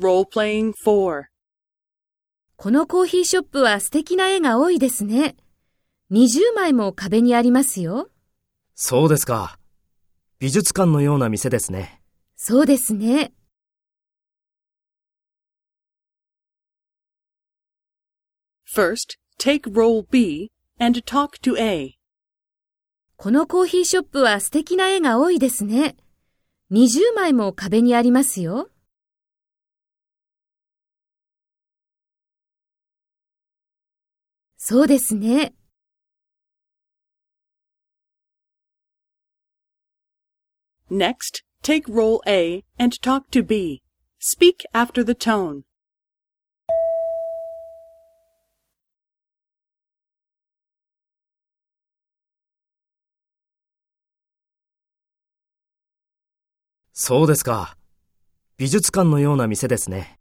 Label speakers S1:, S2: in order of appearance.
S1: Role-playing 4.
S2: このコーヒーショップは素敵な絵が多いですね。20枚も壁にありますよ。
S3: そうですか。美術館のような店ですね。
S2: そうですね。
S1: First, take role B and talk to A.
S2: このコーヒーショップは素敵な絵が多いですね。20枚も壁にありますよ。そうですね。
S1: Next, take role A and talk to B. Speak after the tone.
S3: そうですか。美術館のような店ですね。